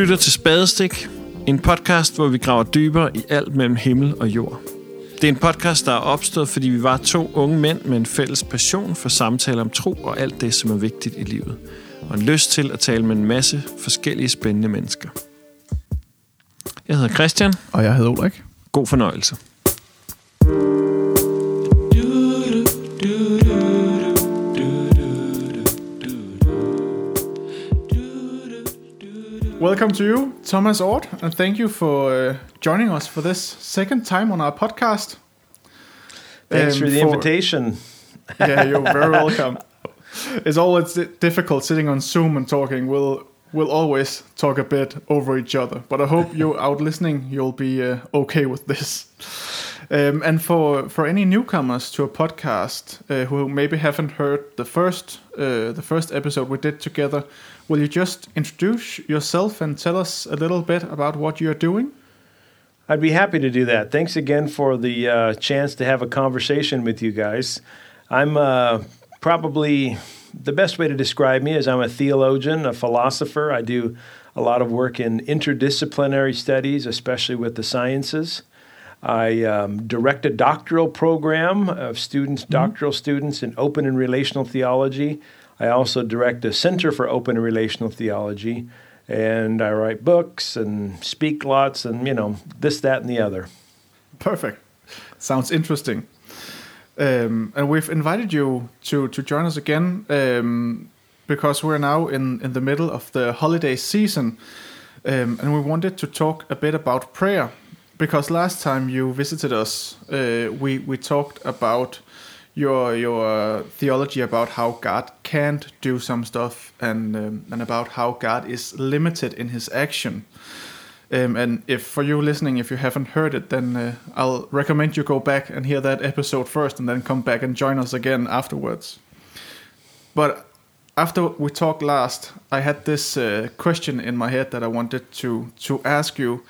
lytter til Spadestik, en podcast, hvor vi graver dybere i alt mellem himmel og jord. Det er en podcast, der er opstået, fordi vi var to unge mænd med en fælles passion for samtaler om tro og alt det, som er vigtigt i livet. Og en lyst til at tale med en masse forskellige spændende mennesker. Jeg hedder Christian. Og jeg hedder Ulrik. God fornøjelse. Welcome to you, Thomas Oord, and thank you for uh, joining us for this second time on our podcast. Thanks um, for the for, invitation. yeah, you're very welcome. It's always difficult sitting on Zoom and talking. We'll we'll always talk a bit over each other, but I hope you out listening, you'll be uh, okay with this. Um, and for for any newcomers to a podcast uh, who maybe haven't heard the first uh, the first episode we did together, will you just introduce yourself and tell us a little bit about what you're doing? I'd be happy to do that. Thanks again for the uh, chance to have a conversation with you guys. I'm uh, probably the best way to describe me is I'm a theologian, a philosopher. I do a lot of work in interdisciplinary studies, especially with the sciences. I um, direct a doctoral program of students, mm-hmm. doctoral students in open and relational theology. I also direct a center for open relational theology, and I write books and speak lots, and you know this, that, and the other. Perfect. Sounds interesting. Um, and we've invited you to to join us again um, because we're now in in the middle of the holiday season, um, and we wanted to talk a bit about prayer because last time you visited us, uh, we we talked about your your theology about how God can't do some stuff and um, and about how God is limited in His action. Um, and if for you listening, if you haven't heard it, then uh, I'll recommend you go back and hear that episode first, and then come back and join us again afterwards. But after we talked last, I had this uh, question in my head that I wanted to to ask you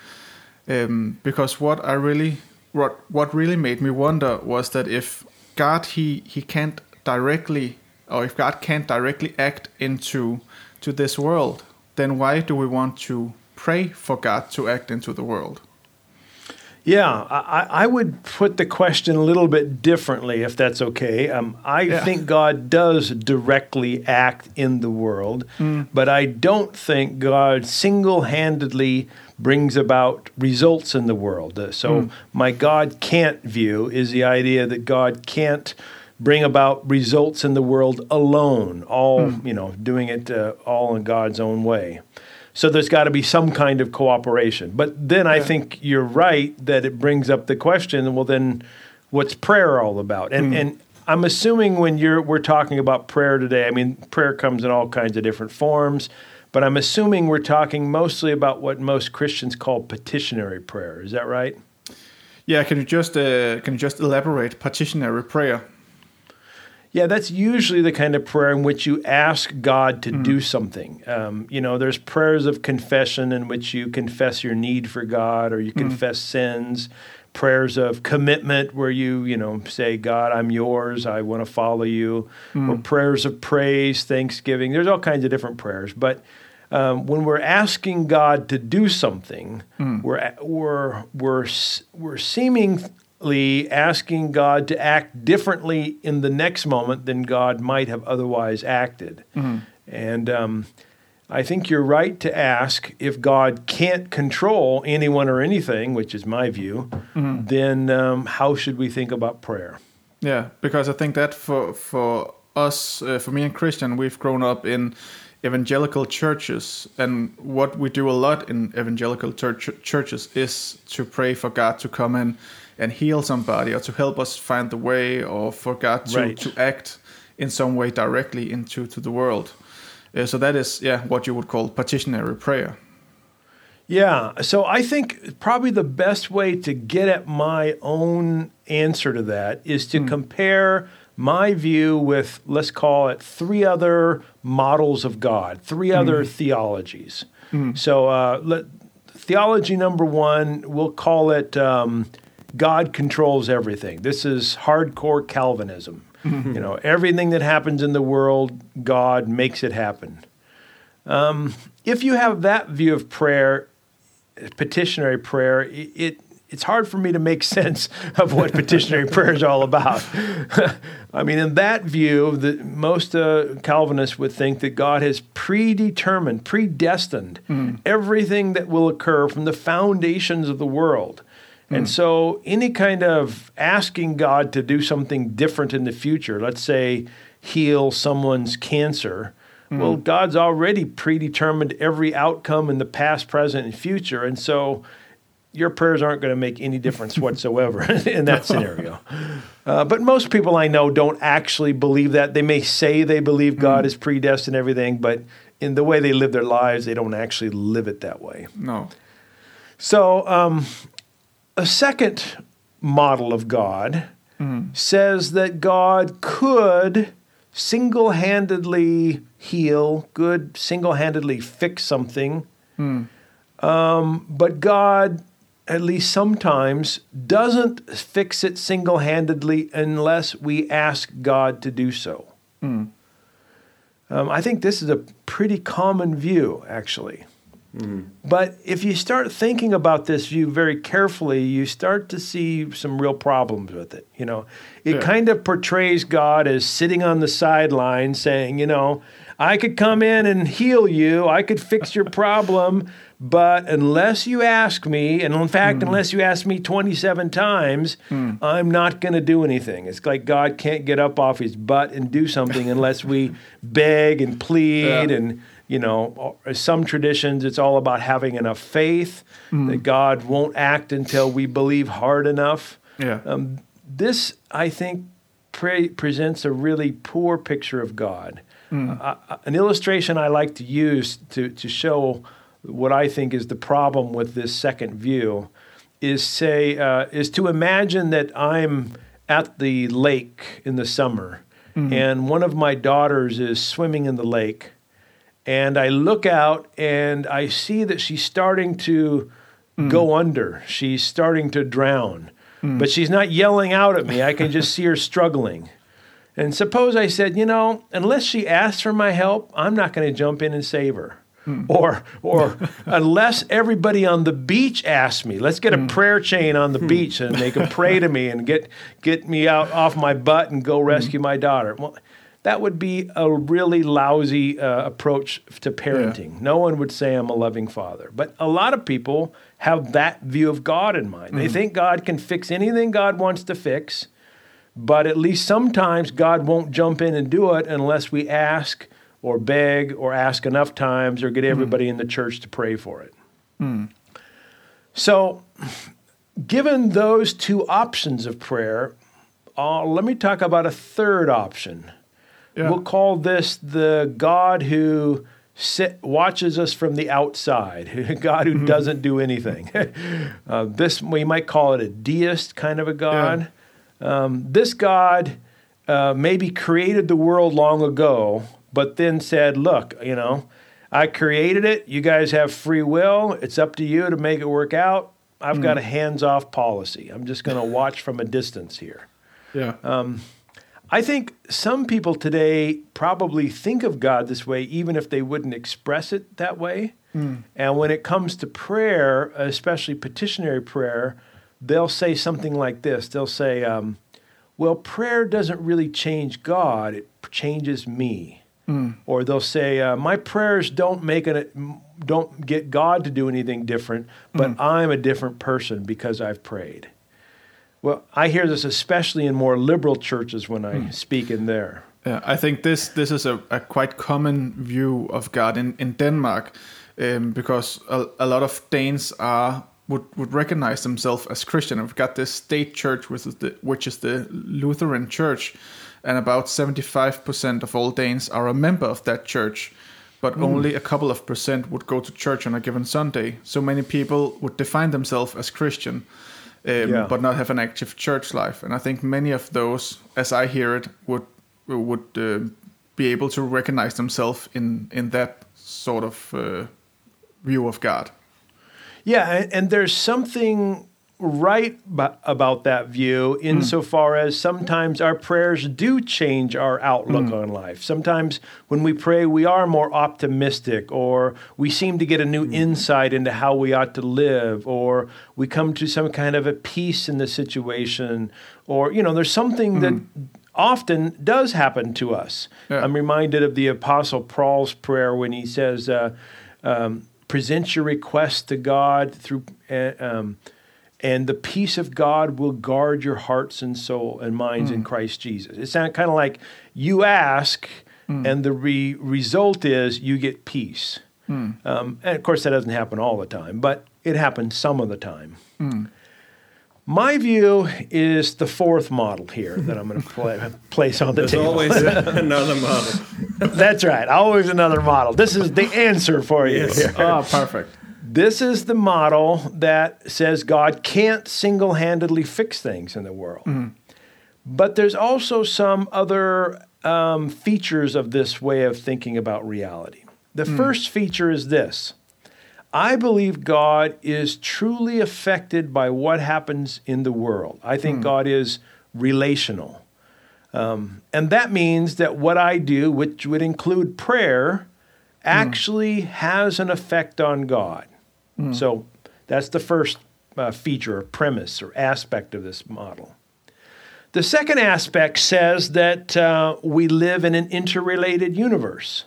um, because what I really what what really made me wonder was that if God he he can't directly or if God can't directly act into to this world, then why do we want to pray for God to act into the world? Yeah, I, I, would put the question a little bit differently, if that's okay. Um, I yeah. think God does directly act in the world, mm. but I don't think God single handedly brings about results in the world. Uh, so, mm. my God can't view is the idea that God can't bring about results in the world alone, all, mm. you know, doing it uh, all in God's own way. So there's got to be some kind of cooperation. But then I think you're right that it brings up the question, well then what's prayer all about? And mm. and I'm assuming when you're we're talking about prayer today, I mean prayer comes in all kinds of different forms, but I'm assuming we're talking mostly about what most Christians call petitionary prayer. Is that right? Yeah, can you just uh, can you just elaborate petitionary prayer? Yeah, that's usually the kind of prayer in which you ask God to mm. do something. Um, you know, there's prayers of confession in which you confess your need for God or you mm. confess sins. Prayers of commitment where you, you know, say, God, I'm yours. I want to follow you. Mm. Or prayers of praise, thanksgiving. There's all kinds of different prayers. But um, when we're asking God to do something, mm. we're, we're, we're, we're seeming asking God to act differently in the next moment than God might have otherwise acted. Mm-hmm. And um, I think you're right to ask if God can't control anyone or anything, which is my view, mm-hmm. then um, how should we think about prayer? Yeah, because I think that for for us, uh, for me and Christian, we've grown up in evangelical churches, and what we do a lot in evangelical church- churches is to pray for God to come in and heal somebody or to help us find the way or for God to, right. to act in some way directly into to the world. Uh, so that is yeah what you would call petitionary prayer. Yeah, so I think probably the best way to get at my own answer to that is to mm. compare my view with let's call it three other models of God, three other mm. theologies. Mm. So uh, let, theology number one, we'll call it um, God controls everything. This is hardcore Calvinism. Mm-hmm. You know, everything that happens in the world, God makes it happen. Um, if you have that view of prayer, petitionary prayer, it, it it's hard for me to make sense of what petitionary prayer is all about. I mean, in that view, the, most uh, Calvinists would think that God has predetermined, predestined mm. everything that will occur from the foundations of the world. And so, any kind of asking God to do something different in the future, let's say heal someone's cancer, mm. well, God's already predetermined every outcome in the past, present, and future. And so, your prayers aren't going to make any difference whatsoever in that scenario. Uh, but most people I know don't actually believe that. They may say they believe God mm. is predestined everything, but in the way they live their lives, they don't actually live it that way. No. So, um, a second model of God mm. says that God could single handedly heal, could single handedly fix something. Mm. Um, but God at least sometimes, doesn't fix it single handedly unless we ask God to do so. Mm. Um, I think this is a pretty common view, actually. But if you start thinking about this view very carefully, you start to see some real problems with it. You know, it yeah. kind of portrays God as sitting on the sideline saying, you know, I could come in and heal you, I could fix your problem, but unless you ask me, and in fact, mm. unless you ask me 27 times, mm. I'm not going to do anything. It's like God can't get up off his butt and do something unless we beg and plead. Yeah. And, you know, some traditions, it's all about having enough faith mm. that God won't act until we believe hard enough. Yeah. Um, this, I think, pre- presents a really poor picture of God. Uh, uh, an illustration I like to use to, to show what I think is the problem with this second view is say uh, is to imagine that I'm at the lake in the summer mm-hmm. and one of my daughters is swimming in the lake and I look out and I see that she's starting to mm. go under she's starting to drown mm. but she's not yelling out at me I can just see her struggling and suppose I said you know unless she asks for my help I'm not going to jump in and save her Mm. Or, or unless everybody on the beach asks me, let's get a mm. prayer chain on the mm. beach and they can pray to me and get, get me out off my butt and go hmm. rescue my daughter. Well, that would be a really lousy uh, approach to parenting. Yeah. No one would say I'm a loving father. But a lot of people have that view of God in mind. They hmm. think God can fix anything God wants to fix, but at least sometimes God won't jump in and do it unless we ask or beg or ask enough times or get hmm. everybody mm. in the church to pray for it. Mm. So, given those two options of prayer, uh, let me talk about a third option. Yeah. We'll call this the God who sit, watches us from the outside, God who mm-hmm. doesn't do anything. uh, this we might call it a deist kind of a God. Yeah. Um, this God uh, maybe created the world long ago, but then said, look, you know, I created it. You guys have free will. It's up to you to make it work out. I've mm. got a hands off policy. I'm just going to watch from a distance here. Yeah. Um, I think some people today probably think of God this way, even if they wouldn't express it that way. Mm. And when it comes to prayer, especially petitionary prayer, they'll say something like this They'll say, um, Well, prayer doesn't really change God, it changes me. Mm. Or they'll say, uh, "My prayers don't make it, don't get God to do anything different, but mm. I'm a different person because I've prayed." Well, I hear this especially in more liberal churches when I mm. speak in there. Yeah, I think this this is a, a quite common view of God in in Denmark, um, because a, a lot of Danes are would, would recognize themselves as Christian. We've got this state church, which is the, which is the Lutheran church, and about 75% of all Danes are a member of that church, but mm. only a couple of percent would go to church on a given Sunday. So many people would define themselves as Christian, um, yeah. but not have an active church life. And I think many of those, as I hear it, would would uh, be able to recognize themselves in in that sort of uh, view of God. Yeah, and there's something right b- about that view insofar as sometimes our prayers do change our outlook on life. Sometimes when we pray, we are more optimistic, or we seem to get a new insight into how we ought to live, or we come to some kind of a peace in the situation, or, you know, there's something that often does happen to us. Yeah. I'm reminded of the Apostle Paul's prayer when he says, uh, um, present your request to God through. Uh, um, and the peace of God will guard your hearts and soul and minds in Christ Jesus. It sounds kind of like you ask, and the re- result is you get peace. Um, and of course, that doesn't happen all the time, but it happens some of the time. My view is the fourth model here that I'm going to pla place on the table. There's table. always another model. That's right. Always another model. This is the answer for you. Yes. here. Ah, perfect. This is the model that says God can't single handedly fix things in the world. But there's also some other um, features of this way of thinking about reality. The first feature is this I believe God is truly affected by what happens in the world. I think God is relational. Um, and that means that what I do, which would include prayer, actually has an effect on God. So that's the first uh, feature or premise or aspect of this model. The second aspect says that uh, we live in an interrelated universe,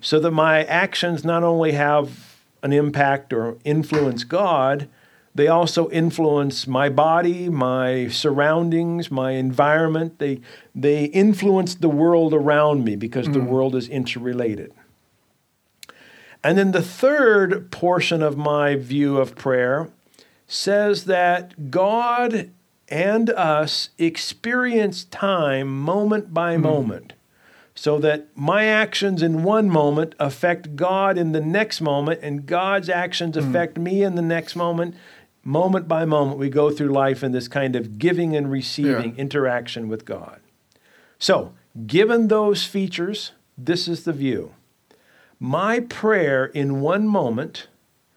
so that my actions not only have an impact or influence God, they also influence my body, my surroundings, my environment. They, they influence the world around me because the world is interrelated. And then the third portion of my view of prayer says that God and us experience time moment by hmm. moment. So that my actions in one moment affect God in the next moment, and God's actions hmm. affect me in the next moment. Moment by moment, we go through life in this kind of giving and receiving Yeah. interaction with God. So, given those features, this is the view. My prayer in one moment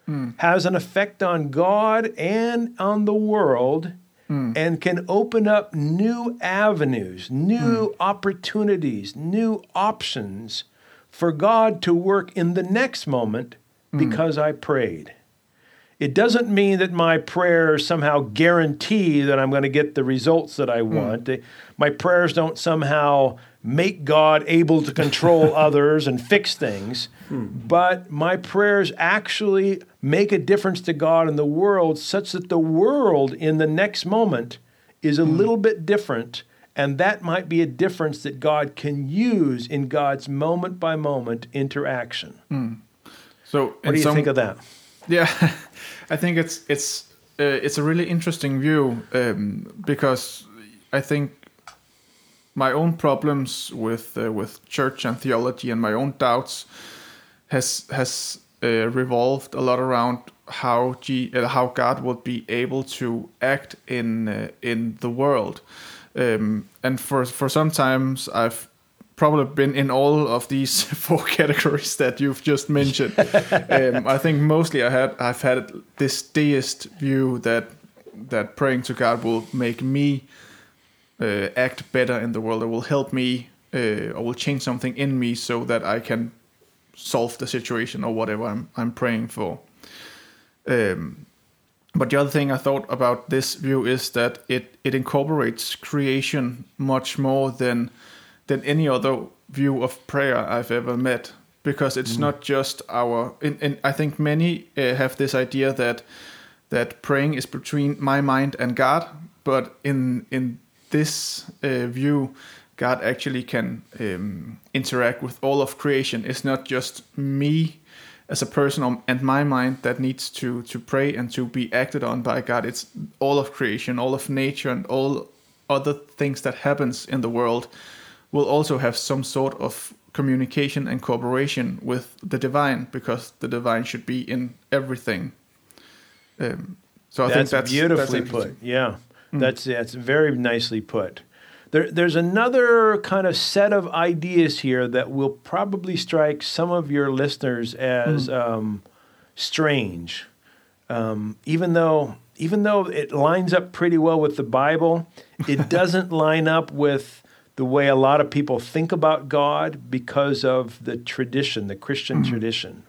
hmm. has an effect on God and on the world hmm. and can open up new avenues, new hmm. opportunities, new options for God to work in the next moment because I prayed. It doesn't mean that my prayers somehow guarantee that I'm going to get the results that I want. They- My prayers don't somehow make God able to control others and fix things, but my prayers actually make a difference to God and the world such that the world in the next moment is a little bit different. And that might be a difference that God can use in God's moment by moment interaction. So, What do you think of that? Yeah, I think it's it's uh, it's a really interesting view um, because I think my own problems with uh, with church and theology and my own doubts has has uh, revolved a lot around how G, uh, how God would be able to act in uh, in the world, um, and for for sometimes I've probably been in all of these four categories that you've just mentioned. um, I think mostly I had I've had this deist view that that praying to God will make me uh, act better in the world. It will help me uh, or will change something in me so that I can solve the situation or whatever I'm I'm praying for. Um, but the other thing I thought about this view is that it it incorporates creation much more than than any other view of prayer I've ever met. Because it's not just our and, and I think many uh, have this idea that that praying is between my mind and God. But in in this uh, view God actually can um, interact with all of creation it's not just me as a person and my mind that needs to to pray and to be acted on by God it's all of creation all of nature and all other things that happens in the world will also have some sort of communication and cooperation with the divine because the divine should be in everything. Um, so I that's, think that's beautifully that's put. Yeah, that's that's very nicely put. There, there's another kind of set of ideas here that will probably strike some of your listeners as um, strange, um, even though even though it lines up pretty well with the Bible, it doesn't line up with the way a lot of people think about God because of the tradition, the Christian mm-hmm. tradition.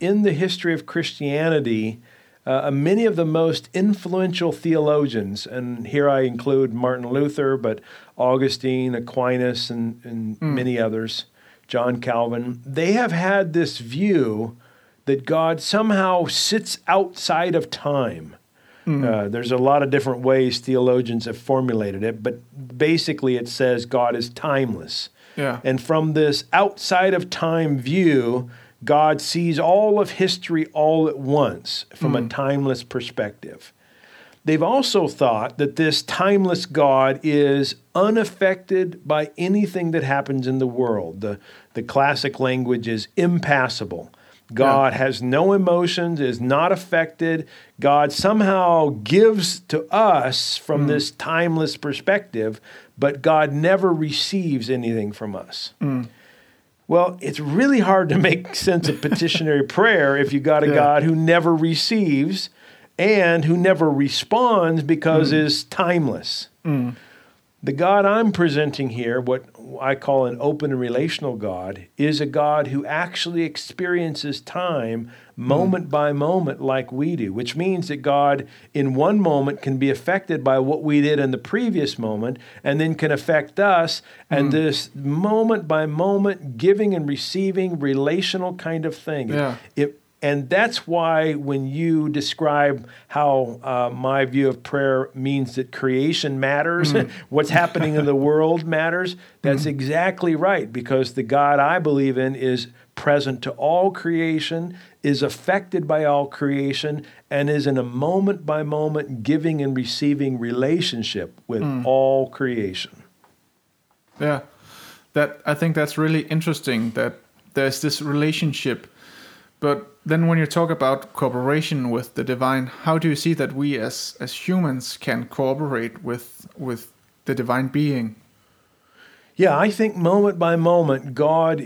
In the history of Christianity, uh, many of the most influential theologians, and here I include Martin Luther, but Augustine, Aquinas, and, and mm. many others, John Calvin, they have had this view that God somehow sits outside of time. Mm. Uh, there's a lot of different ways theologians have formulated it, but basically it says God is timeless. Yeah. And from this outside of time view, God sees all of history all at once from mm. a timeless perspective. They've also thought that this timeless God is unaffected by anything that happens in the world. The, the classic language is impassible. God yeah. has no emotions, is not affected. God somehow gives to us from mm. this timeless perspective, but God never receives anything from us. Mm. Well, it's really hard to make sense of petitionary prayer if you got a yeah. God who never receives and who never responds because mm. is timeless. Mm. The God I'm presenting here, what I call an open and relational God, is a God who actually experiences time moment mm. by moment like we do, which means that God in one moment can be affected by what we did in the previous moment and then can affect us. And mm. this moment by moment giving and receiving relational kind of thing. Yeah. It, and that's why when you describe how uh, my view of prayer means that creation matters, mm-hmm. what's happening in the world matters, that's mm-hmm. exactly right because the God I believe in is present to all creation, is affected by all creation, and is in a moment by moment giving and receiving relationship with mm. all creation. Yeah. That I think that's really interesting that there's this relationship but then when you talk about cooperation with the divine, how do you see that we as as humans can cooperate with with the divine being? Yeah, I think moment by moment, God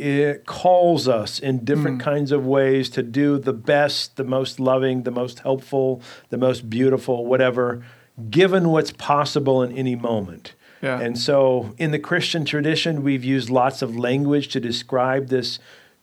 calls us in different mm. kinds of ways to do the best, the most loving, the most helpful, the most beautiful, whatever, given what's possible in any moment. Yeah. And so in the Christian tradition, we've used lots of language to describe this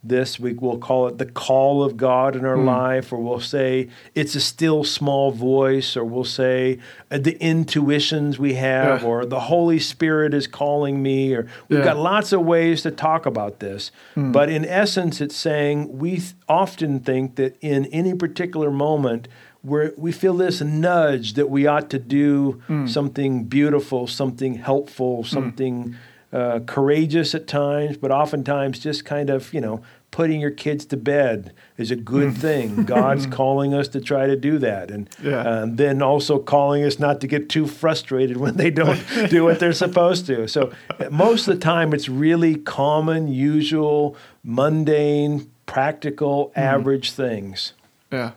this week we'll call it the call of God in our mm. life, or we'll say it's a still small voice, or we'll say uh, the intuitions we have, yeah. or the Holy Spirit is calling me, or we've yeah. got lots of ways to talk about this. Mm. But in essence, it's saying we th- often think that in any particular moment, where we feel this nudge that we ought to do mm. something beautiful, something helpful, hmm. something uh, courageous at times, but oftentimes just kind of, you know, putting your kids to bed is a good mm. thing. God's calling us to try to do that. And, yeah. uh, then also calling us not to get too frustrated when they don't do what they're supposed to. So most of the time, it's really common, usual, mundane, practical, mm. average things. Yeah.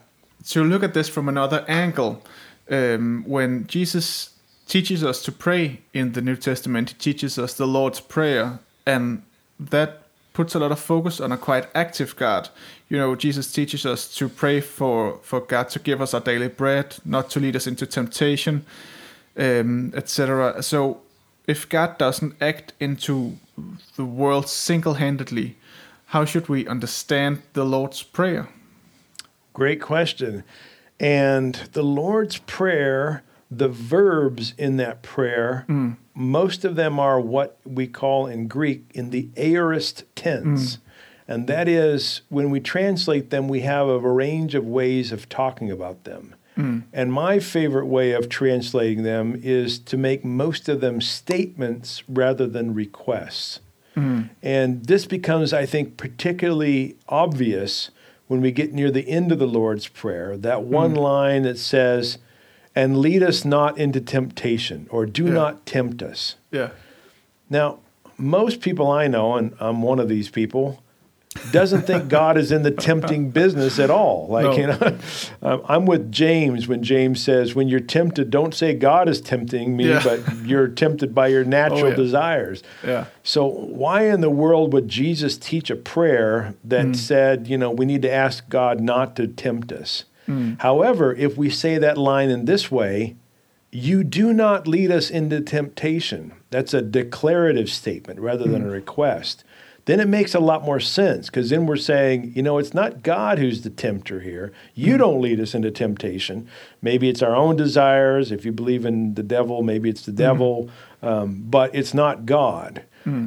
So look at this from another angle. Um, when Jesus teaches us to pray in the New Testament. He teaches us the Lord's Prayer, and that puts a lot of focus on a quite active God. You know, Jesus teaches us to pray for, for God to give us our daily bread, not to lead us into temptation, um, etc. So, if God doesn't act into the world single handedly, how should we understand the Lord's Prayer? Great question. And the Lord's Prayer the verbs in that prayer, mm. most of them are what we call in Greek in the aorist tense. Mm. And that is, when we translate them, we have a range of ways of talking about them. Mm. And my favorite way of translating them is to make most of them statements rather than requests. Mm. And this becomes, I think, particularly obvious when we get near the end of the Lord's Prayer. That one mm. line that says, and lead us not into temptation or do yeah. not tempt us. Yeah. Now, most people I know, and I'm one of these people, doesn't think God is in the tempting business at all. Like, no. you know, um, I'm with James when James says, when you're tempted, don't say God is tempting me, yeah. but you're tempted by your natural oh, yeah. desires. Yeah. So, why in the world would Jesus teach a prayer that mm. said, you know, we need to ask God not to tempt us? Mm. However, if we say that line in this way, you do not lead us into temptation. That's a declarative statement rather than a mm. request. Then it makes a lot more sense because then we're saying, you know, it's not God who's the tempter here. You mm. don't lead us into temptation. Maybe it's our own desires. If you believe in the devil, maybe it's the devil, um, but it's not God.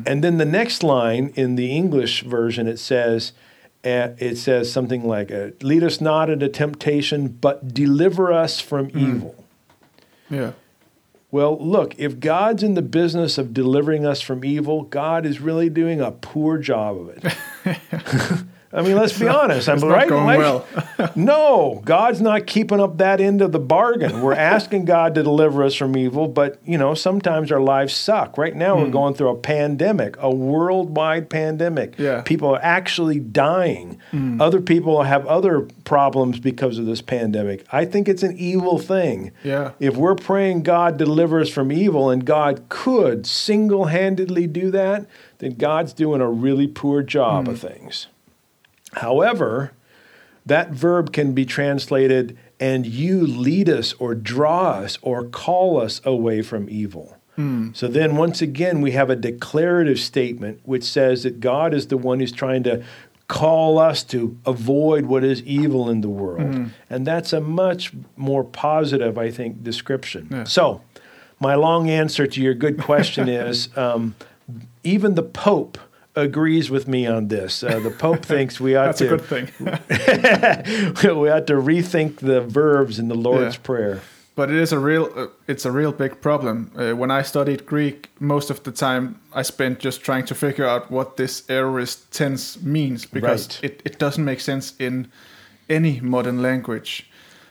And then the next line in the English version, it says, it says something like, uh, "Lead us not into temptation, but deliver us from evil." Yeah. Well, look, if God's in the business of delivering us from evil, God is really doing a poor job of it. I mean, let's be honest. I'm not right. well. no, God's not keeping up that end of the bargain. We're asking God to deliver us from evil, but you know, sometimes our lives suck. Right now, we're going through a pandemic, a worldwide pandemic. Yeah. People are actually dying. Other people have other problems because of this pandemic. I think it's an evil thing. Yeah. If we're praying God deliver us from evil and God could single handedly do that, then God's doing a really poor job of things. However, that verb can be translated, and you lead us or draw us or call us away from evil. So then, once again, we have a declarative statement which says that God is the one who's trying to call us to avoid what is evil in the world. And that's a much more positive, I think, description. Yeah. So, my long answer to your good question is um, even the Pope agrees with me on this. Uh, the Pope thinks we ought That's to That's a good thing. we ought to rethink the verbs in the Lord's Yeah. Prayer. but it is a real uh, it's a real big problem uh, when i studied greek most of the time i spent just trying to figure out what this aorist tense means because Right. it, it doesn't make sense in any modern language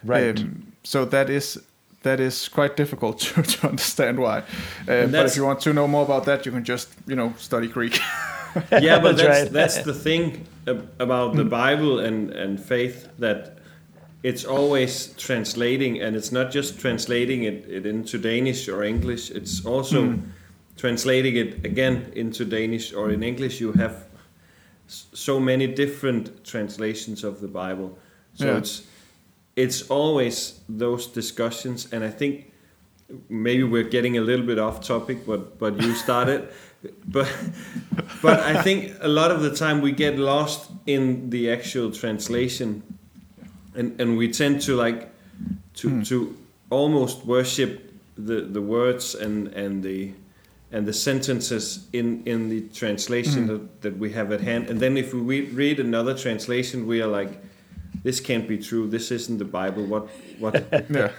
Um, Right. so that is that is quite difficult to, to understand why uh, but if you want to know more about that you can just you know study greek yeah, but That's that's right. that's the thing about the Bible and and faith that it's always translating, and it's not just translating it, it into Danish or English. It's also hmm. translating it again into Danish or in English. You have so many different translations of the Bible, so Yeah. it's it's always those discussions, and I think maybe we're getting a little bit off topic, but but you started. But but I think a lot of the time we get lost in the actual translation, and and we tend to like to hmm. to almost worship the the words and and the and the sentences in in the translation hmm. that, that we have at hand, and then if we read, read another translation, we are like. This can't be true. This isn't the Bible. What what yeah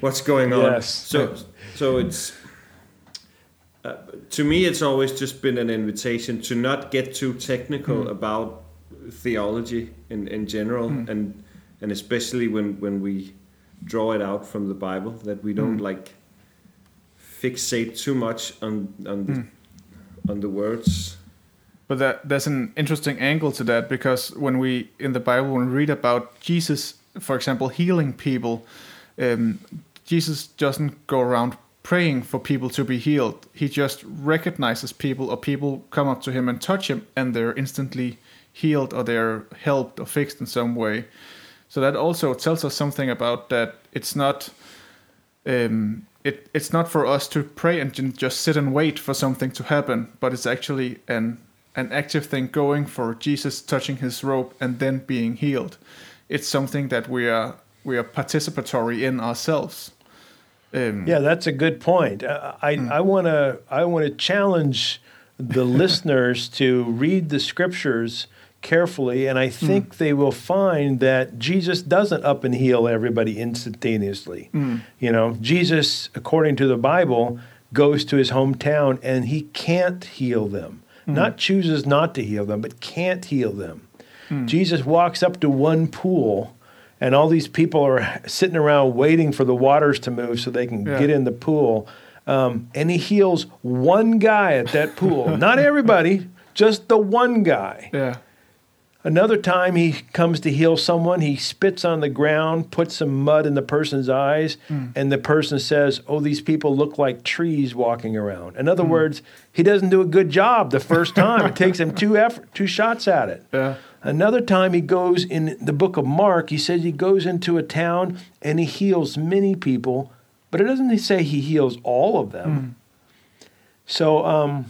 what's going on. Yes. So so it's uh, to me it's always just been an invitation to not get too technical about theology in, in general and and especially when when we draw it out from the Bible that we don't like fixate too much on on the on the words. But that there's an interesting angle to that because when we in the Bible when we read about Jesus, for example, healing people, um, Jesus doesn't go around praying for people to be healed. He just recognizes people or people come up to him and touch him and they're instantly healed or they're helped or fixed in some way. So that also tells us something about that it's not um, it, it's not for us to pray and just sit and wait for something to happen, but it's actually an an active thing going for Jesus touching his robe and then being healed. It's something that we are we are participatory in ourselves. Um, Yeah, that's a good point. Uh, I hmm. I want to I want to challenge the listeners to read the scriptures carefully, and I hmm. think they will find that Jesus doesn't up and heal everybody instantaneously. Hmm. You know, Jesus, according to the Bible, goes to his hometown and he can't heal them. Not chooses not to heal them, but can't heal them. Jesus walks up to one pool, and all these people are sitting around waiting for the waters to move so they can Yeah. get in the pool. Um, and he heals one guy at that pool. Not everybody, just the one guy. yeah, Another time he comes to heal someone, he spits on the ground, puts some mud in the person's eyes, and the person says, Oh, these people look like trees walking around. In other words, he doesn't do a good job the first time. it takes him two effort, two shots at it. yeah, Another time he goes in the book of Mark, he says he goes into a town and he heals many people, but it doesn't say he heals all of them. Mm. So um,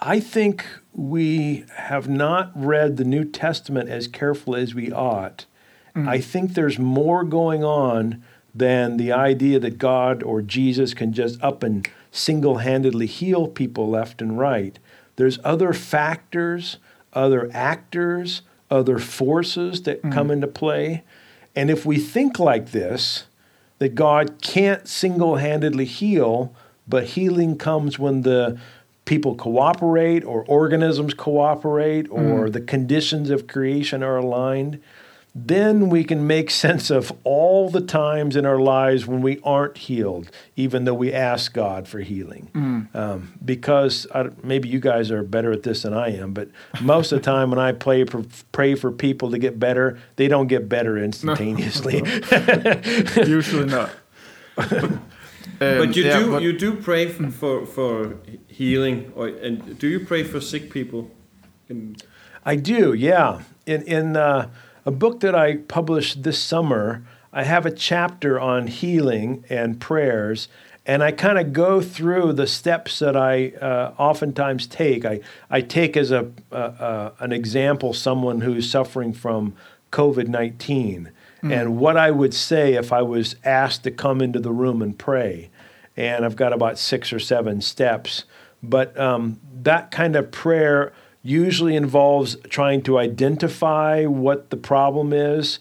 I think we have not read the New Testament as carefully as we ought. Mm. I think there's more going on than the idea that God or Jesus can just up and single handedly heal people left and right. There's other factors, other actors, other forces that mm. come into play. And if we think like this, that God can't single handedly heal, but healing comes when the people cooperate or organisms cooperate or mm. the conditions of creation are aligned, then we can make sense of all the times in our lives when we aren't healed, even though we ask God for healing. Mm. Um, because I, maybe you guys are better at this than I am, but most of the time when I pray for, pray for people to get better, they don't get better instantaneously. Usually not. Um, but you yeah, do but you do pray for for healing, or and do you pray for sick people? In I do, yeah. In in uh, a book that I published this summer, I have a chapter on healing and prayers, and I kind of go through the steps that I uh, oftentimes take. I, I take as a, uh, uh, an example someone who's suffering from COVID 19 mm. and what I would say if I was asked to come into the room and pray. And I've got about six or seven steps. But um, that kind of prayer usually involves trying to identify what the problem is,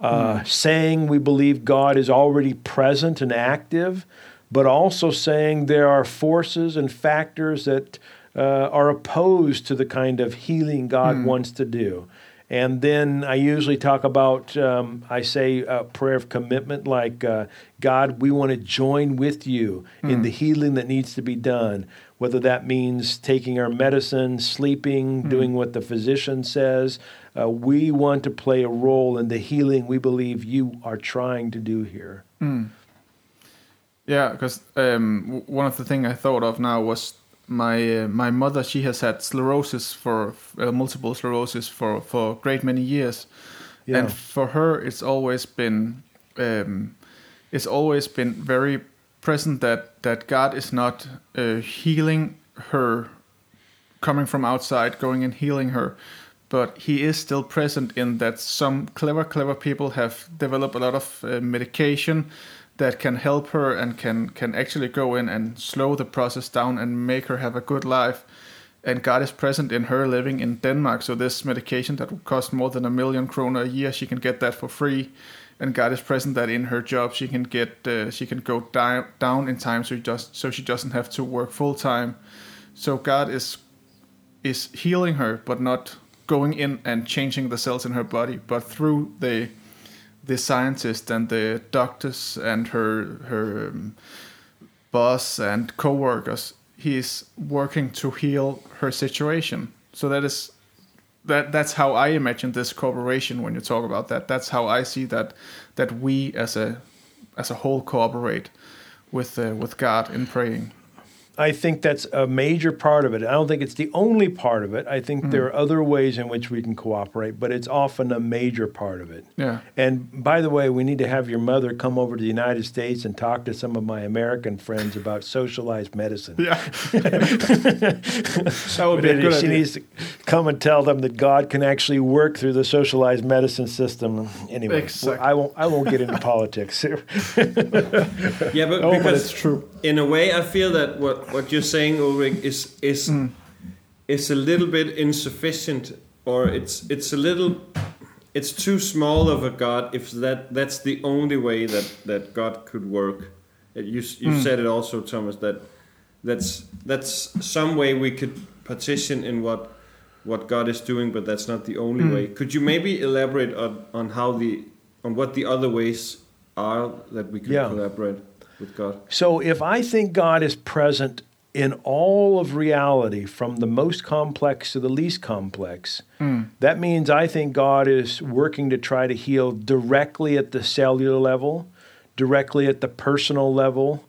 uh, mm. saying we believe God is already present and active, but also saying there are forces and factors that uh, are opposed to the kind of healing God mm. wants to do. And then I usually talk about, um, I say a prayer of commitment like, uh, God, we want to join with you mm. in hmm. the healing that needs to be done whether that means taking our medicine, sleeping, mm. doing what the physician says. Uh, we want to play a role in the healing we believe you are trying to do here. Mm. Yeah, because um, one of the things I thought of now was my uh, my mother. She has had sclerosis for uh, multiple sclerosis for for great many years, yeah. and for her, it's always been um, it's always been very present that that God is not uh, healing her, coming from outside, going and healing her, but He is still present in that some clever, clever people have developed a lot of uh, medication that can help her and can can actually go in and slow the process down and make her have a good life. And God is present in her living in Denmark. So this medication that would cost more than a million kroner a year, she can get that for free and God is present that in her job she can get uh, she can go down down in time so just so she doesn't have to work full time. So God is is healing her, but not going in and changing the cells in her body, but through the the scientists and the doctors and her her um, boss and co-workers, he is working to heal her situation. So that is that that's how I imagine this cooperation when you talk about that. That's how I see that that we as a as a whole cooperate with uh, with God in praying. I think that's a major part of it. I don't think it's the only part of it. I think mm there are other ways in which we can cooperate, but it's often a major part of it. Yeah. And by the way, we need to have your mother come over to the United States and talk to some of my American friends about socialized medicine. Yeah. that would be a good She idea. needs to come and tell them that God can actually work through the socialized medicine system. Anyway, exactly. I won't. I won't get into politics. yeah, but oh, because but it's true. In a way, I feel that what what you're saying, Ulrik, is is mm. is a little bit insufficient, or it's it's a little it's too small of a God if that that's the only way that that God could work. You you mm. said it also, Thomas, that that's that's some way we could partition in what what God is doing, but that's not the only mm. way. Could you maybe elaborate on, on how the on what the other ways are that we could yeah. collaborate? with God? So if I think God is present in all of reality, from the most complex to the least complex, mm. that means I think God is working to try to heal directly at the cellular level, directly at the personal level,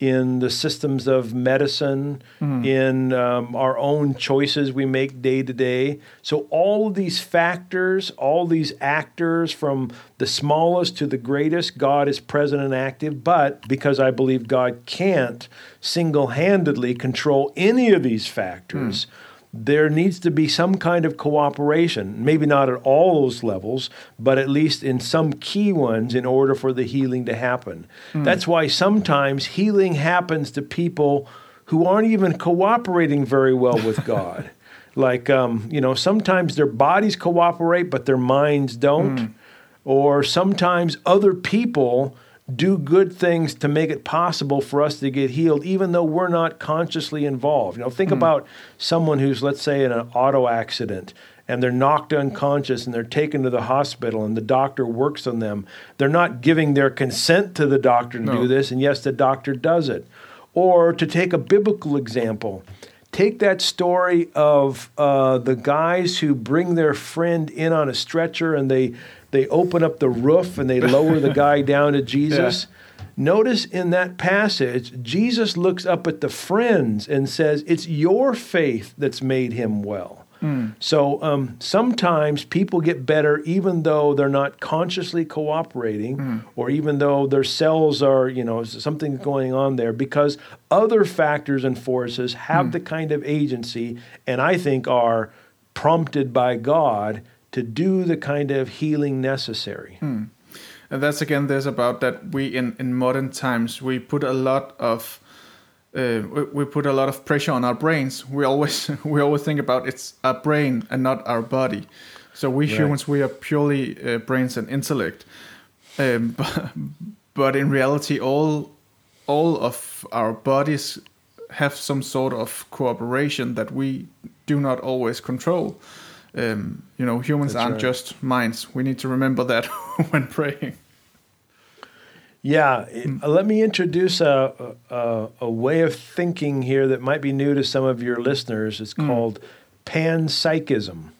in the systems of medicine, in um, our own choices we make day to day. So, all these factors, all these actors, from the smallest to the greatest, God is present and active. But because I believe God can't single handedly control any of these factors, there needs to be some kind of cooperation, maybe not at all those levels, but at least in some key ones in order for the healing to happen. That's why sometimes healing happens to people who aren't even cooperating very well with God. like, um, you know, sometimes their bodies cooperate, but their minds don't. Or sometimes other people do good things to make it possible for us to get healed, even though we're not consciously involved. You know, think about someone who's, let's say, in an auto accident and they're knocked unconscious and they're taken to the hospital and the doctor works on them. They're not giving their consent to the doctor to No. do this, and yes, the doctor does it. Or to take a biblical example, take that story of uh, the guys who bring their friend in on a stretcher and they they open up the roof and they lower the guy down to Jesus. Notice in that passage, Jesus looks up at the friends and says, It's your faith that's made him well. Hmm. So um, sometimes people get better even though they're not consciously cooperating, hmm. or even though their cells are, you know, something's going on there because other factors and forces have hmm. the kind of agency, and I think are prompted by God to do the kind of healing necessary. And that's again this about that we in, in modern times we put a lot of uh, we, we put a lot of pressure on our brains. We always we always think about it's our brain and not our body. So we humans we are purely uh, brains and intellect. Um, but, but in reality, all all of our bodies have some sort of cooperation that we do not always control. Um, you know, humans That's aren't right. just minds. We need to remember that when praying. Yeah, uh, let me introduce a, a, a way of thinking here that might be new to some of your listeners. It's called panpsychism.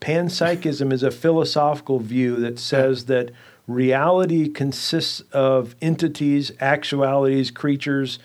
Panpsychism is a philosophical view that says that reality consists of entities, actualities, creatures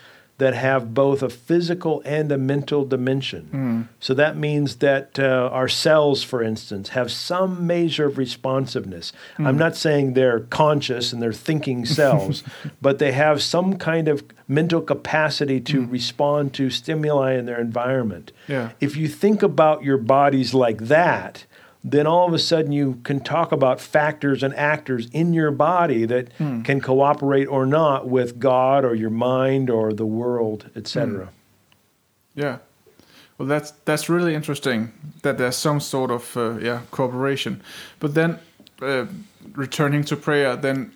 that have both a physical and a mental dimension. Hmm. So that means that uh, our cells, for instance, have some measure of responsiveness. Hmm. I'm not saying they're conscious and they're thinking cells, but they have some kind of mental capacity to hmm. respond to stimuli in their environment. Yeah. If you think about your bodies like that, then all of a sudden you can talk about factors and actors in your body that can cooperate or not with God or your mind or the world, etc. Yeah. Well, that's that's really interesting that there's some sort of uh, yeah cooperation. But then, uh, returning to prayer, then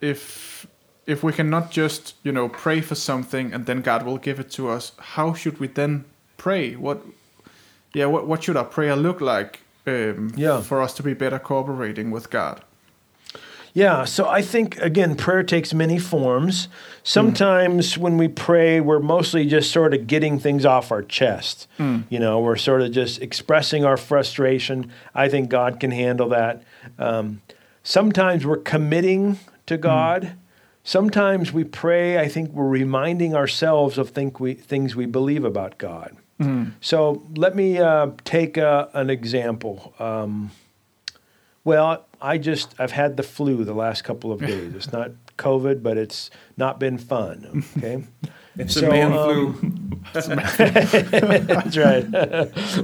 if if we cannot just you know pray for something and then God will give it to us, how should we then pray? What yeah what what should our prayer look like? Um, Yeah. for us to be better cooperating with God. Yeah, so I think, again, prayer takes many forms. Sometimes when we pray, we're mostly just sort of getting things off our chest. You know, we're sort of just expressing our frustration. I think God can handle that. Um, sometimes we're committing to God. Sometimes we pray, I think we're reminding ourselves of think we, things we believe about God. So let me uh, take uh, an example. Um, well, I just I've had the flu the last couple of days. It's not COVID, but it's not been fun. Okay, It's So, a man um, flu. that's right.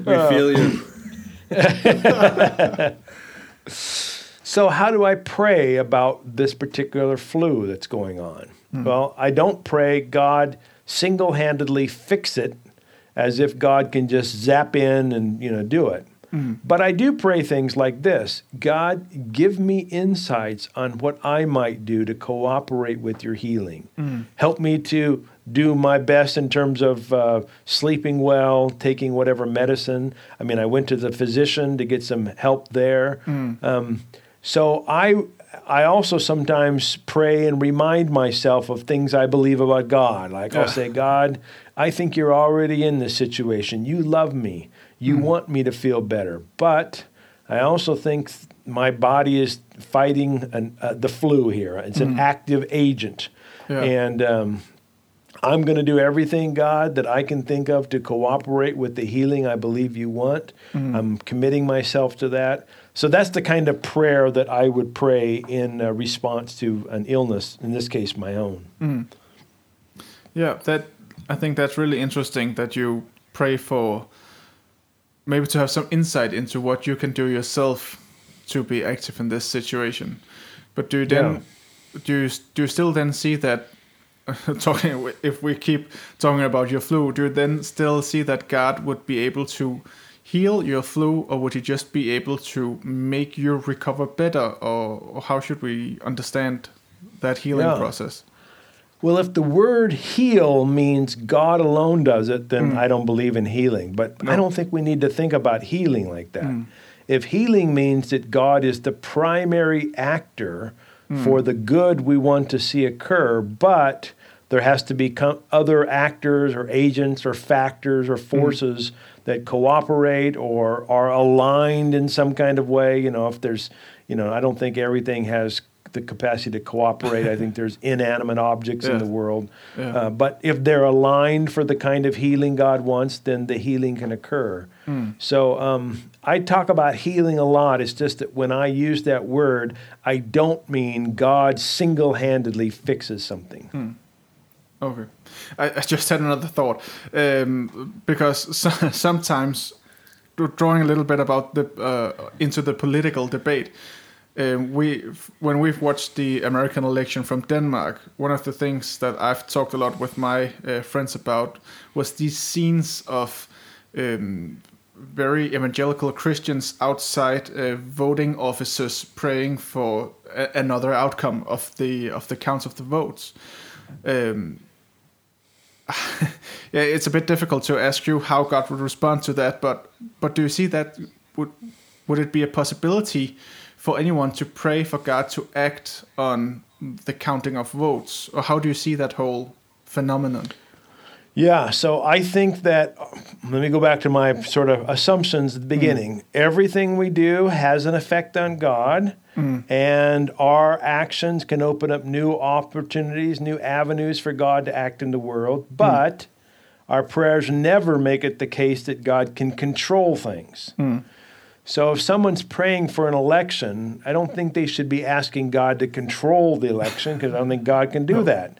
We feel you. So how do I pray about this particular flu that's going on? Well, I don't pray God single-handedly fix it as if God can just zap in and you know do it. But I do pray things like this God, give me insights on what I might do to cooperate with your healing. Help me to do my best in terms of uh, sleeping well, taking whatever medicine. I mean, I went to the physician to get some help there. Um, so I. I also sometimes pray and remind myself of things I believe about God. Like I'll say, God, I think you're already in this situation. You love me. You want me to feel better. But I also think th- my body is fighting an, uh, the flu here. It's an active agent. Yeah. And um, I'm going to do everything, God, that I can think of to cooperate with the healing I believe you want. Mm-hmm. I'm committing myself to that. So that's the kind of prayer that I would pray in response to an illness, in this case, my own. Mm. Yeah, that I think that's really interesting that you pray for maybe to have some insight into what you can do yourself to be active in this situation. But do you then yeah. do you, do you still then see that talking if we keep talking about your flu, do you then still see that God would be able to heal your flu, or would He just be able to make you recover better, or, or how should we understand that healing yeah. process? Well, if the word heal means God alone does it, then mm. I don't believe in healing. But no. I don't think we need to think about healing like that. Mm. If healing means that God is the primary actor mm. for the good we want to see occur, but there has to be other actors or agents or factors or mm. forces that cooperate or are aligned in some kind of way. You know, if there's, you know, I don't think everything has the capacity to cooperate. I think there's inanimate objects yeah. in the world. Yeah. Uh, but if they're aligned for the kind of healing God wants, then the healing can occur. Mm. So um, I talk about healing a lot. It's just that when I use that word, I don't mean God single handedly fixes something. Mm. Okay. I, I, just had another thought. Um, because so, sometimes, drawing a little bit about the uh, into the political debate, um, we when we've watched the American election from Denmark, one of the things that I've talked a lot with my uh, friends about was these scenes of um, very evangelical Christians outside uh, voting offices praying for a- another outcome of the of the counts of the votes. Um, yeah, it's a bit difficult to ask you how God would respond to that, but but do you see that would would it be a possibility? For anyone to pray for God to act on the counting of votes? Or how do you see that whole phenomenon? Yeah, so I think that, let me go back to my sort of assumptions at the beginning. Mm. Everything we do has an effect on God, mm. and our actions can open up new opportunities, new avenues for God to act in the world. Mm. But mm. our prayers never make it the case that God can control things. So if someone's praying for an election, I don't think they should be asking God to control the election because I don't think God can do no. that.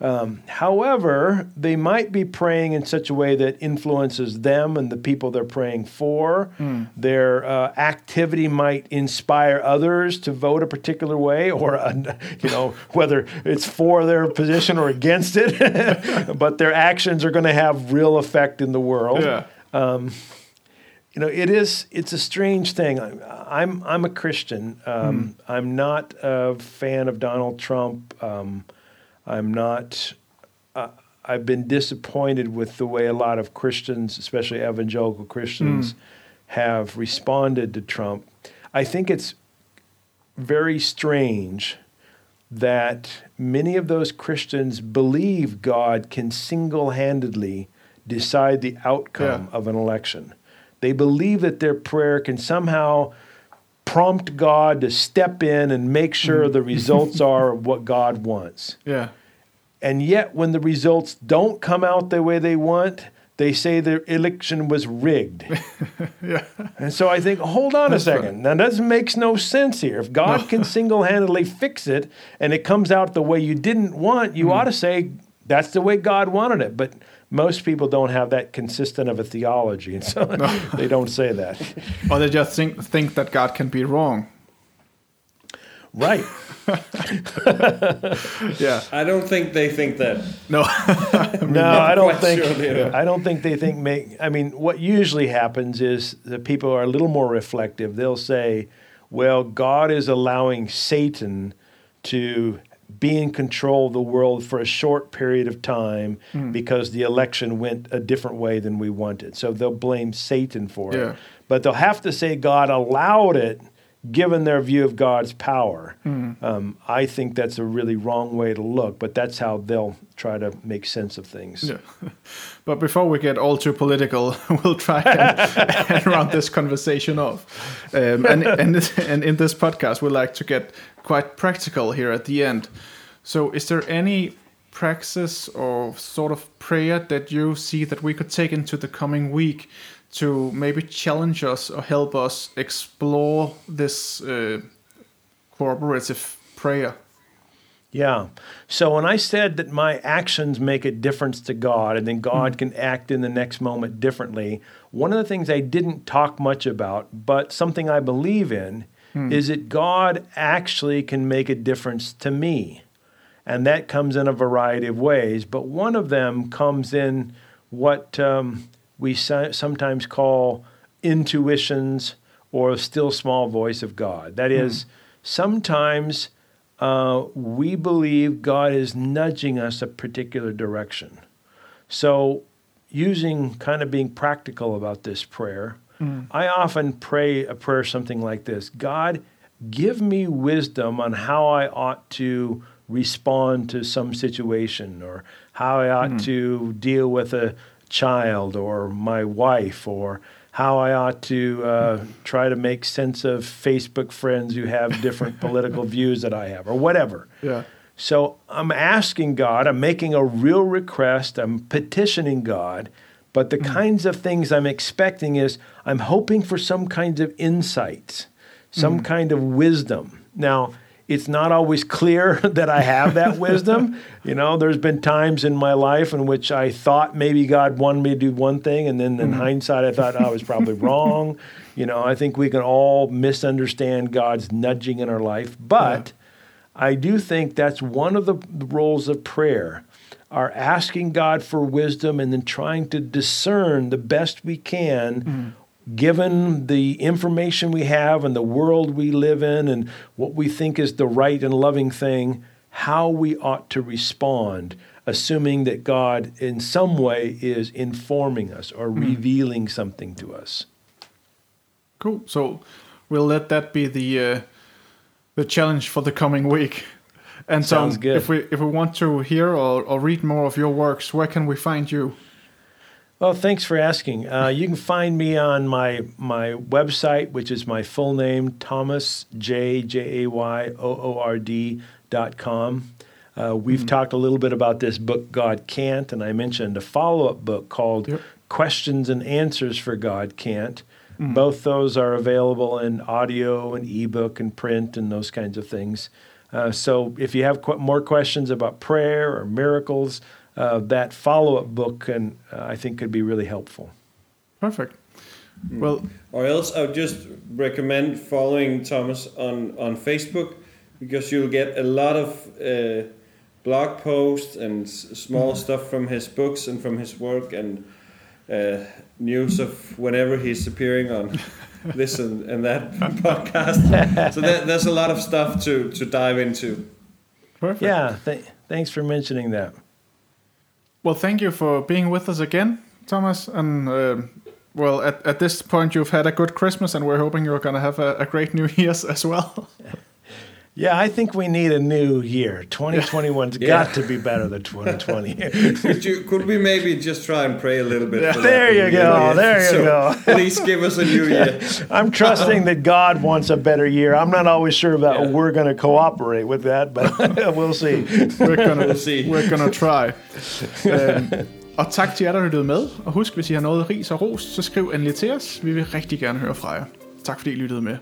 Um, however, they might be praying in such a way that influences them and the people they're praying for. Mm. Their uh, activity might inspire others to vote a particular way, or uh, you know whether it's for their position or against it. but their actions are going to have real effect in the world. Yeah. Um, you know, it is. It's a strange thing. I'm I'm a Christian. Um, mm. I'm not a fan of Donald Trump. Um, I'm not. Uh, I've been disappointed with the way a lot of Christians, especially evangelical Christians, mm. have responded to Trump. I think it's very strange that many of those Christians believe God can single handedly decide the outcome yeah. of an election. They believe that their prayer can somehow prompt God to step in and make sure the results are what God wants. Yeah. And yet, when the results don't come out the way they want, they say the election was rigged. yeah. And so I think, hold on That's a second. Funny. Now, that makes no sense here. If God no. can single handedly fix it and it comes out the way you didn't want, you mm. ought to say, that's the way God wanted it. But most people don't have that consistent of a theology, and so no. they don't say that. Or they just think think that God can be wrong. Right. yeah. I don't think they think that. No. no, I don't think. Sure I don't think they think. Make. I mean, what usually happens is that people are a little more reflective. They'll say, "Well, God is allowing Satan to be in control of the world for a short period of time mm. because the election went a different way than we wanted. So they'll blame Satan for yeah. it. But they'll have to say God allowed it given their view of God's power. Mm. Um, I think that's a really wrong way to look, but that's how they'll try to make sense of things. Yeah. But before we get all too political, we'll try and, and round this conversation off. Um, and, and, and in this podcast, we like to get quite practical here at the end. So, is there any praxis or sort of prayer that you see that we could take into the coming week to maybe challenge us or help us explore this uh, cooperative prayer? Yeah. So when I said that my actions make a difference to God and then God mm. can act in the next moment differently, one of the things I didn't talk much about, but something I believe in, mm. is that God actually can make a difference to me. And that comes in a variety of ways. But one of them comes in what um, we so- sometimes call intuitions or a still small voice of God. That is, mm. sometimes uh, we believe God is nudging us a particular direction. So, using kind of being practical about this prayer, mm. I often pray a prayer something like this God, give me wisdom on how I ought to respond to some situation or how I ought mm. to deal with a child or my wife or how I ought to uh, try to make sense of Facebook friends who have different political views that I have, or whatever. Yeah. So I'm asking God, I'm making a real request, I'm petitioning God, but the mm kinds of things I'm expecting is I'm hoping for some kinds of insights, some mm kind of wisdom. Now, it's not always clear that I have that wisdom. You know, there's been times in my life in which I thought maybe God wanted me to do one thing, and then in mm-hmm. hindsight, I thought oh, I was probably wrong. You know, I think we can all misunderstand God's nudging in our life, but yeah. I do think that's one of the roles of prayer are asking God for wisdom and then trying to discern the best we can mm given the information we have and the world we live in and what we think is the right and loving thing, how we ought to respond, assuming that God in some way is informing us or mm. revealing something to us. Cool. So we'll let that be the uh, the challenge for the coming week. And Sounds so, good. if we if we want to hear or, or read more of your works, where can we find you? Well, thanks for asking. Uh, you can find me on my my website, which is my full name, Thomas J J A Y O O R D dot com. Uh, we've mm-hmm. talked a little bit about this book, God Can't, and I mentioned a follow up book called yep. Questions and Answers for God Can't. Mm-hmm. Both those are available in audio and ebook and print and those kinds of things. Uh, so if you have qu- more questions about prayer or miracles, uh, that follow up book, and uh, I think could be really helpful. Perfect. Mm. Well, or else I would just recommend following Thomas on on Facebook because you'll get a lot of uh, blog posts and small mm-hmm. stuff from his books and from his work and uh, news of whenever he's appearing on this and, and that podcast. so that, there's a lot of stuff to to dive into. Perfect. Yeah. Th- thanks for mentioning that. Well, thank you for being with us again, Thomas. And uh, well, at, at this point, you've had a good Christmas, and we're hoping you're going to have a, a great New Year's as well. Yeah, I think we need a new year. 2021's yeah. got to be better than 2020. could, you, could we maybe just try and pray a little bit? Yeah. there you go. There you so go. please give us a new year. I'm trusting that God wants a better year. I'm not always sure about yeah. we're going to cooperate with that, but we'll see. We're going we'll see. We're gonna try. Um, og tak til jer, der lyttede med. Og husk, hvis I har noget ris og ros, så skriv endelig til os. Vi vil rigtig gerne høre fra jer. Tak fordi I lyttede med.